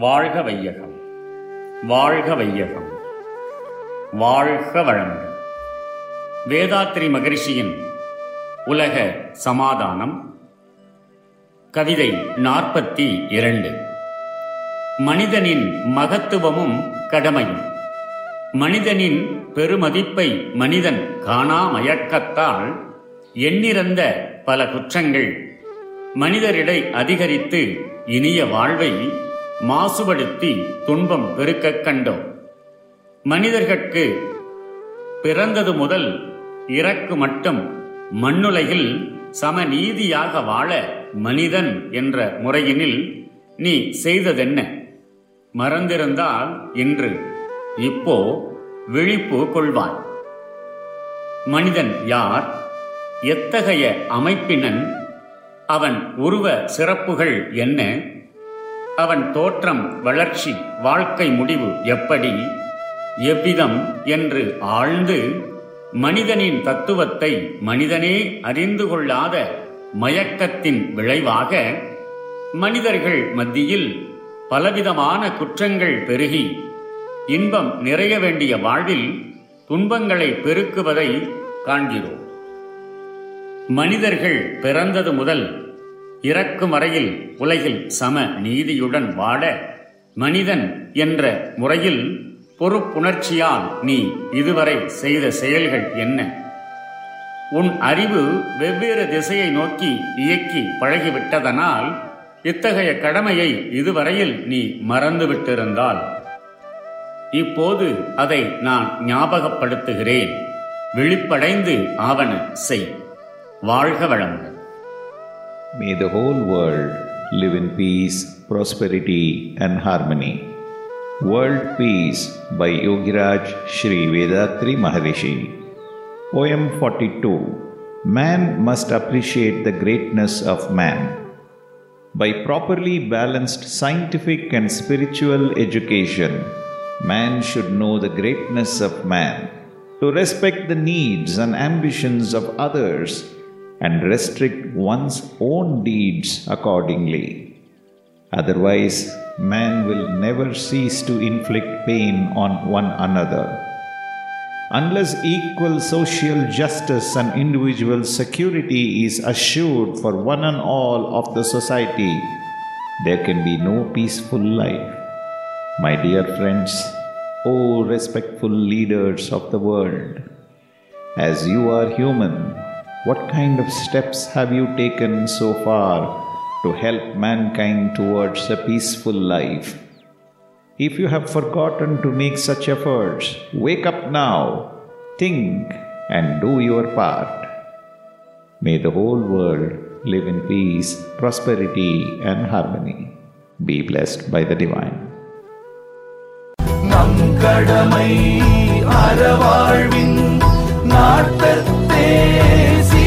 வாழ்க வையகம் வாழ்க வையகம் வாழ்க வளமுடன். வேதாத்ரி மகரிஷியின் உலக சமாதானம் கவிதை நாற்பத்தி இரண்டு. மனிதனின் மகத்துவமும் கடமையும் மனிதனின் பெருமதிப்பை மனிதன் காணாமயக்கத்தால் எண்ணிறந்த பல குற்றங்கள் மனிதரிடை அதிகரித்து இனிய வாழ்வை மாசுபடுத்தி துன்பம் பெருக்கக் கண்டோம். மனிதர்கட்கு பிறந்தது முதல் இறக்கு மட்டும் மண்ணுலகில் சமநீதியாக வாழ மனிதன் என்ற முறையினில் நீ செய்ததென்ன? மறந்திருந்தால் இன்று இப்போ விழிப்பு கொள்வாய். மனிதன் யார்? எத்தகைய அமைப்பினன்? அவன் உருவ சிறப்புகள் என்ன? அவன் தோற்றம் வளர்ச்சி வாழ்க்கை முடிவு எப்படி? எவ்விதம் என்று ஆழ்ந்து மனிதனின் தத்துவத்தை மனிதனே அறிந்து கொள்ளாத மயக்கத்தின் விளைவாக மனிதர்கள் மத்தியில் பலவிதமான குற்றங்கள் பெருகி இன்பம் நிறைய வேண்டிய வாழ்வில் துன்பங்களை பெருக்குவதை காண்கிறோம். மனிதர்கள் பிறந்தது முதல் இறக்கும் வரையில் உலகில் சம நீதியுடன் வாழ மனிதன் என்ற முறையில் பொறுப்புணர்ச்சியால் நீ இதுவரை செய்த செயல்கள் என்ன? உன் அறிவு வெவ்வேறு திசையை நோக்கி இயக்கி பழகிவிட்டதனால் இத்தகைய கடமையை இதுவரையில் நீ மறந்துவிட்டிருந்தால். இப்போது அதை நான் ஞாபகப்படுத்துகிறேன். விழிப்படைந்து ஆவன செய். வாழ்க வளமுடன். May the whole world live in peace, prosperity, and harmony. World Peace by Yogiraj Sri Vedatri Maharishi. Poem 42 Man must appreciate the greatness of man. By properly balanced scientific and spiritual education, man should know the greatness of man, to respect the needs and ambitions of others and restrict one's own deeds accordingly. Otherwise, man will never cease to inflict pain on one another. Unless equal social justice and individual security is assured for one and all of the society, there can be no peaceful life. My dear friends, O respectful leaders of the world, as you are human, what kind of steps have you taken so far to help mankind towards a peaceful life? If you have forgotten to make such efforts, wake up now, think, and do your part. May the whole world live in peace, prosperity, and harmony. Be blessed by the Divine. நம் கடமை அறவாழ்வின் நாட்டத்தே is